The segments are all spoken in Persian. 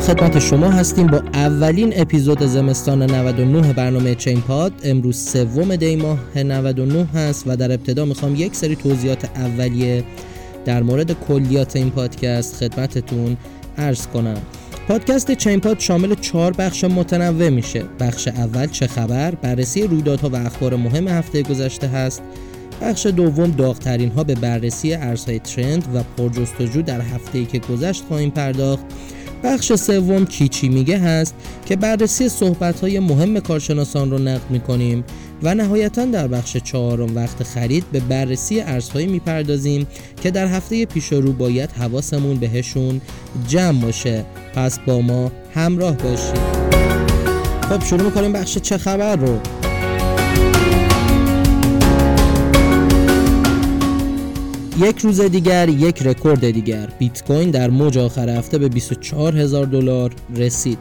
خدمت شما هستیم با اولین اپیزود زمستان 99 برنامه چین پاد. امروز سوم دی ماه 99 هست و در ابتدا می‌خوام یک سری توضیحات اولیه در مورد کلیات این پادکست خدمتتون عرض کنم. پادکست چین پاد شامل چهار بخش متنوع میشه. بخش اول چه خبر بررسی رویدادها و اخبار مهم هفته گذشته هست. بخش دوم داغترین ها به بررسی ارزهای ترند و پرجستجو در هفته ای که گذشت خواهیم پرداخت. بخش سوم کیچی میگه هست که بررسی صحبت های مهم کارشناسان رو نقد می‌کنیم و نهایتا در بخش چهارم وقت خرید به بررسی ارزهایی می‌پردازیم که در هفته پیش رو باید حواسمون بهشون جمع باشه. پس با ما همراه باشید. خب شروع می‌کنیم بخش چه خبر رو. یک روز دیگر یک رکورد دیگر. بیت کوین در موج آخر هفته به 24 هزار دلار رسید.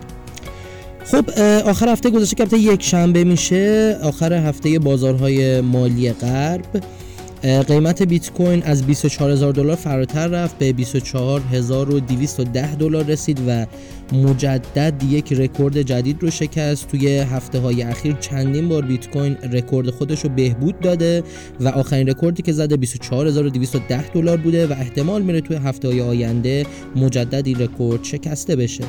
خب آخر هفته گذشته که یک شنبه میشه. آخر هفته بازارهای مالی غرب. قیمت بیت کوین از 24000 دلار فراتر رفت به 24210 دلار رسید و مجدد یک رکورد جدید رو شکست. توی هفته های اخیر چندین بار بیت کوین رکورد خودش رو بهبود داده و آخرین رکوردی که زده 24210 دلار بوده و احتمال میره توی هفته های آینده مجدد این رکورد شکسته بشه.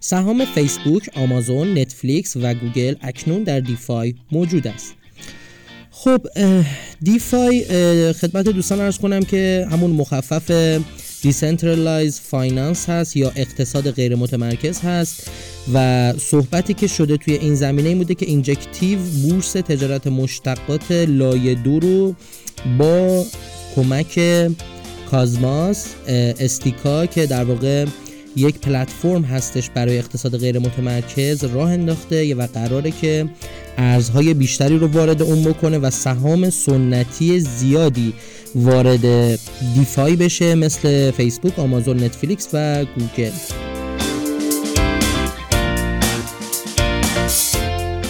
سهام فیسبوک، آمازون، نتفلیکس و گوگل اکنون در DeFi موجود است. خب DeFi خدمت دوستان عرض کنم که همون مخفف decentralized finance هست یا اقتصاد غیر متمرکز هست و صحبتی که شده توی این زمینه این بوده که اینجکتیو بورس تجارت مشتقات لایه دو رو با کمک کازماس استیکا که در واقع یک پلتفرم هستش برای اقتصاد غیر متمرکز راه انداخته و قراره که ارزهای بیشتری رو وارد اون بکنه و سهام سنتی زیادی وارد DeFi بشه مثل فیسبوک، آمازون، نتفلیکس و گوگل.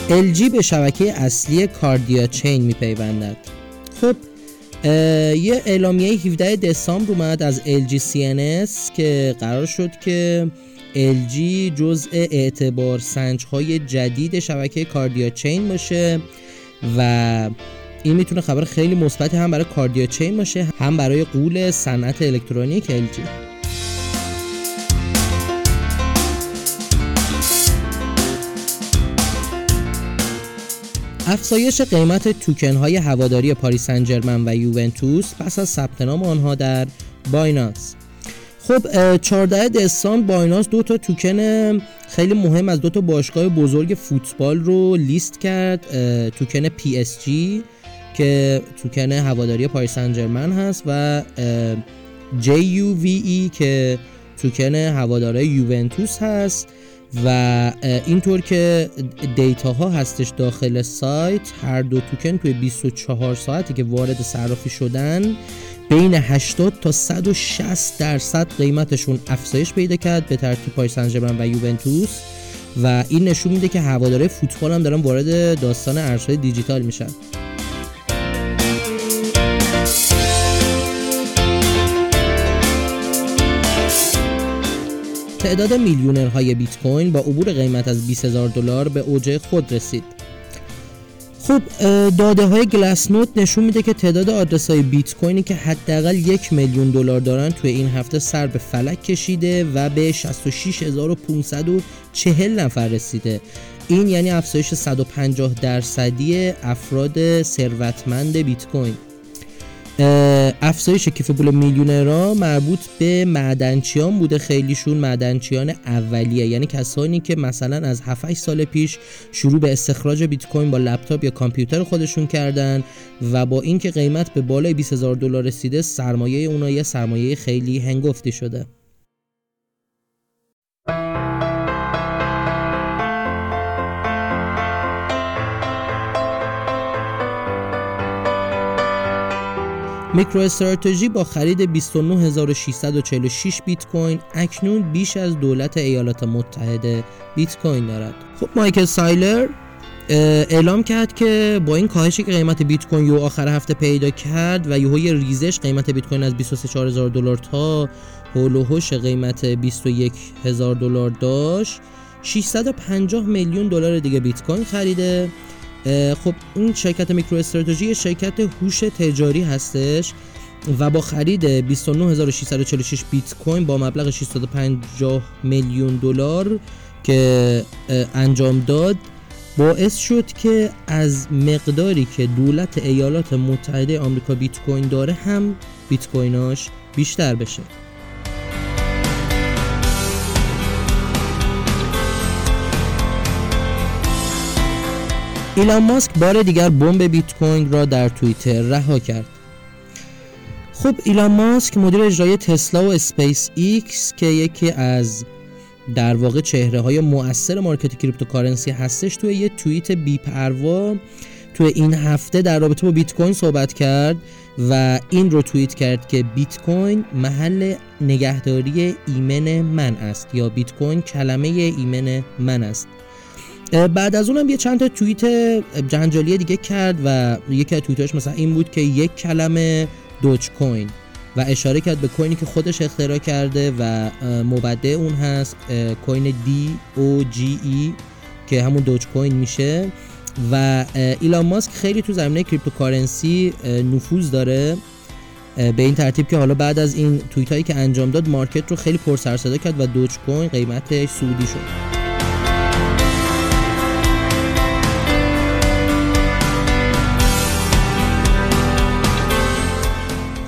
LG به شبکه اصلی کاردیا چین میپیوندد. خب یه اعلامیه 17 دسامبر اومد از LG CNS که قرار شد که LG جزء اعتبار سنج های جدید شبکه کاردیا چین باشه و این می‌تونه خبر خیلی مثبتی هم برای کاردیا چین باشه هم برای قول صنعت الکترونیک LG افزایش قیمت توکن های هواداری پاریس سن و یوونتوس پس از ثبت نام آنها در بایننس خب 14 دسامبر بایننس دو تا توکن خیلی مهم از دو تا باشگاه بزرگ فوتبال رو لیست کرد توکن PSG که توکن هواداری پاریس سن هست و JUVE که توکن هواداره یوونتوس هست. و اینطور که دیتا ها هستش داخل سایت هر دو توکن توی 24 ساعتی که وارد صرافی شدن بین 80 تا 160 درصد قیمتشون افزایش پیدا کرد به ترتیب پاریس سن و یوونتوس. و این نشون میده که هواداره فوتبال هم دارن وارد داستان ارزهای دیجیتال میشن. تعداد میلیونرهای بیت کوین با عبور قیمت از 20000 دلار به اوج خود رسید. خب داده های گلاس نوت نشون میده که تعداد آدرس های بیت کوینی که حداقل یک میلیون دلار دارن توی این هفته سر به فلک کشیده و به 66540 نفر رسیده این یعنی افزایش 150 درصدی افراد ثروتمند بیت کوین افزایش کیف پول میلیونرها مربوط به معدنچیان بوده. خیلیشون معدنچیان اولیه. یعنی کسانی که مثلا از 7 سال پیش شروع به استخراج بیت کوین با لپتاپ یا کامپیوتر خودشون کردن و با اینکه قیمت به بالای 20000 دلار رسیده سرمایه اونها یه سرمایه خیلی هنگفتی شده. میکرو استراتژی با خرید 29646 بیت کوین اکنون بیش از دولت ایالات متحده بیت کوین دارد. خب مایکل سایلر اعلام کرد که با این کاهشی که قیمت بیت کوین یو آخر هفته پیدا کرد و یهو ریزش قیمت بیت کوین از 24000 دلار تا هول و قیمت 21000 دلار داشت 650 میلیون دلار دیگه بیت کوین خریده. خب این شرکت میکرو استراتژی شرکت هوش تجاری هستش و با خرید 29646 بیت کوین با مبلغ 650 میلیون دلار که انجام داد باعث شد که از مقداری که دولت ایالات متحده آمریکا بیت کوین داره هم بیت کویناش بیشتر بشه. ایلان ماسک بار دیگر بمب بیت کوین را در توییتر رها کرد. خب ایلان ماسک مدیر اجرایی تسلا و اسپیس ایکس که یکی از در واقع چهره های مؤثر market cryptocurrency هستش توی یه توییت بیپروا توی این هفته در رابطه با بیت کوین صحبت کرد و این رو توییت کرد که بیت کوین محل نگهداری ایمن من است یا بیت کوین کلمه ایمن من است. بعد از اونم یه چند تا توییت جنجالی دیگه کرد و یکی از توییتاش مثلا این بود که یک کلمه دوج کوین و اشاره کرد به کوینی که خودش اختراع کرده و مبدع اون هست coin D O G E که همون دوج کوین میشه و ایلان ماسک خیلی تو زمینه cryptocurrency نفوذ داره به این ترتیب که حالا بعد از این توییت هایی که انجام داد market رو خیلی پر صدا کرد و دوج کوین قیمتش صعودی شد.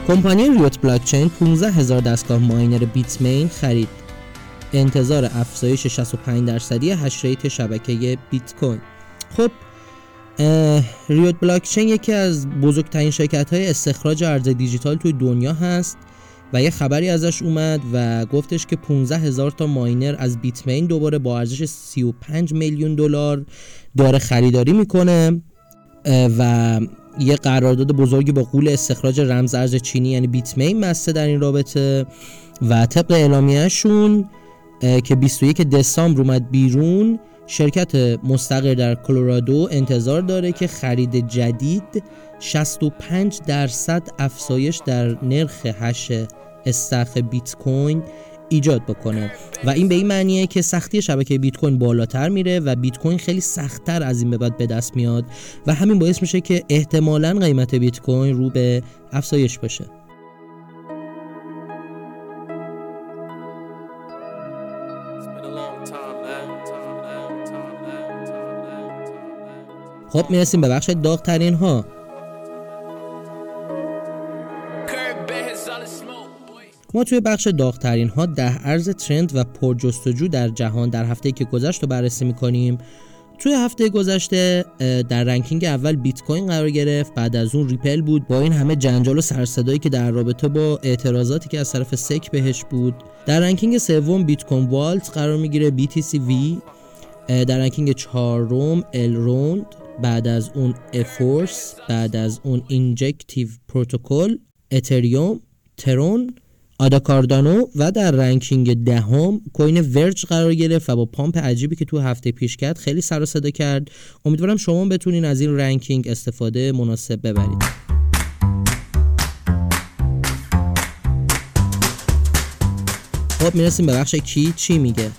کمپانی ریوت بلاکچین 15 هزار دستگاه miner بیت مین خرید. انتظار افزایش 65 درصدی hash rate شبکه بیت کوین. خب ریوت بلاکچین یکی از بزرگترین شرکت های استخراج ارز دیجیتال توی دنیا هست و یه خبری ازش اومد و گفتش که 15 هزار تا miner از بیت مین دوباره با ارزش 35 میلیون دلار داره خریداری می‌کنه و یه قرارداد بزرگی با قول استخراج رمز ارز چینی یعنی بیت مین بسته در این رابطه و طبق اعلامیهشون که 21 دسامبر اومد بیرون شرکت مستقر در کلرادو انتظار داره که خرید جدید 65 درصد افزایش در نرخ هش استخ بیت کوین ایجاد بکنه. و این به این معنیه که سختی شبکه بیت کوین بالاتر میره و بیت کوین خیلی سختتر از این به بعد به دست میاد و همین باعث میشه که احتمالا قیمت بیت کوین رو به افزایش باشه. خب می‌رسیم به بخش داغترین ها ما توی بخش داغترین ها ده ارز ترند و پرجستجو در جهان در هفته که گذشت رو بررسی می‌کنیم. توی هفته گذشته در ranking اول بیت کوین قرار گرفت بعد از اون ریپل بود. با این همه جنجال و سرصدایی که در رابطه با اعتراضاتی که از طرف SEC بهش بود. در ranking سوم بیت کوین Vault قرار می‌گیره BTC V در ranking چهارم الروند. بعد از اون افورس بعد از اون اینجکتیو پروتکل اتریوم ترون. آدا کاردانو و در ranking دهم کوین ورج قرار گرفت و با pump عجیبی که تو هفته پیش کرد خیلی سر صدا کرد. امیدوارم شما بتونین از این ranking استفاده مناسب ببرید. خب می‌رسیم به بخش کی چی میگه؟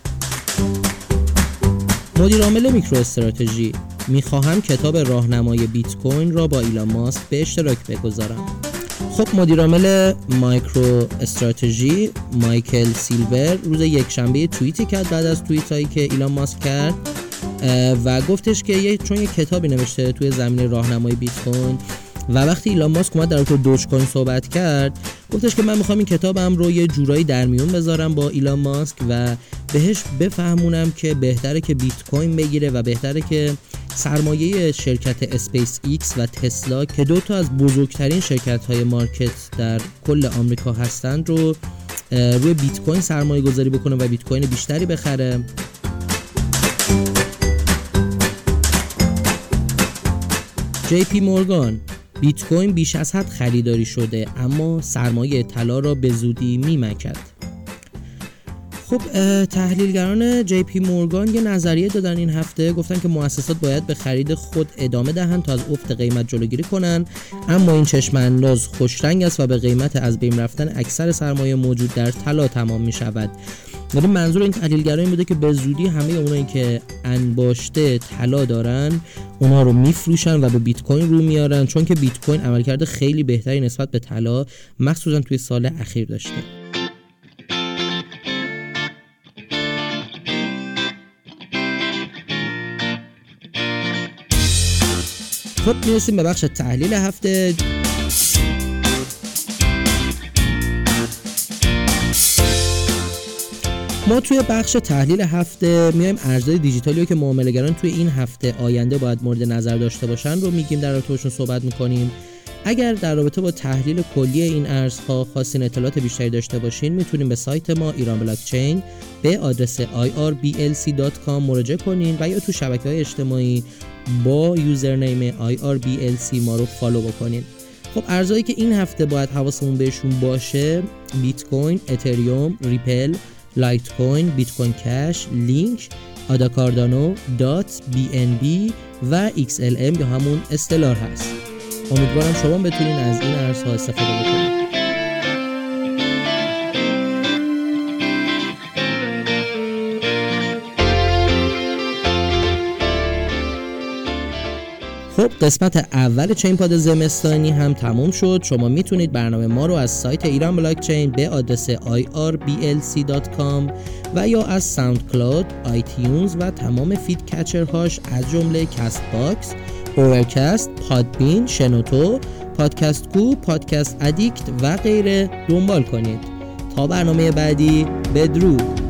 مدیر عامل میکرو استراتژی می‌خواهم کتاب راهنمای بیت کوین را با ایلان ماسک به اشتراک بگذارم. خب مدیرعامل مایکرو استراتژی مایکل سیلر روز یک شنبه توییتی کرد بعد از توییت هایی که ایلان ماسک کرد و گفتش که یه چون یه کتابی نوشته توی زمینه راهنمای بیت کوین و وقتی ایلان ماسک اومد در رابطه دوج کوین صحبت کرد گفتش که من می‌خوام این کتابم رو یه جورایی در میون بذارم با ایلان ماسک و بهش بفهمونم که بهتره که بیت کوین بگیره و بهتره که سرمایه شرکت اسپیس ایکس و تسلا که دو تا از بزرگترین شرکت های market در کل آمریکا هستند رو روی بیت کوین سرمایه گذاری بکنه و بیت کوین بیشتری بخره. جی پی مورگان بیت کوین بیش از حد خریداری شده اما سرمایه طلا را به زودی میمکد. خب تحلیلگران جی پی مورگان یه نظریه دادن این هفته. گفتن که مؤسسات باید به خرید خود ادامه دهند تا از افت قیمت جلوگیری کنند. اما این چشم انداز خوشرنگ است و به قیمت از بین رفتن اکثر سرمایه موجود در طلا تمام می شود ولی منظور این تحلیلگران این بوده که به زودی همه اونایی که انباشته طلا دارن اونها رو میفروشن و به بیت کوین رو میارن چون که بیت کوین عملکرد خیلی بهتری نسبت به طلا مخصوصا توی سال اخیر داشته. خب می‌رسیم به بخش تحلیل هفته. ما توی بخش تحلیل هفته میایم ارزهای دیجیتالی رو که معاملهگران توی این هفته آینده باید مورد نظر داشته باشن رو میگیم در رابطه صحبت می‌کنیم. اگر در رابطه با تحلیل کلی این ارزها خواستین اطلاعات بیشتری داشته باشین می‌تونیم به سایت ما ایران بلاکچین به آدرس irblc.com مراجعه کنین و یا تو شبکه های اجتماعی با username irblc ما رو follow بکنین خب ارزهایی که این هفته باید حواسمون بهشون باشه بیت کوین، اتریوم، ریپل، لایت کوین، بیت کوین کش، لینک، آدا کاردانو، دات، بی ان بی و XLM یا همون استلار هست. امیدوارم شما بتونین از این ارزها استفاده بکنید. خب قسمت اول چین پاد زمستانی هم تموم شد. شما می‌تونید برنامه ما رو از سایت ایران بلاک چین به آدرس irblc.com و یا از ساوند کلاود، آیتیونز و تمام feed catcher هاش از جمله کست باکس، اورکست، پادبین، شنوتو، پادکست کو، پادکست ادیکت و غیره دنبال کنید. تا برنامه بعدی بدرود.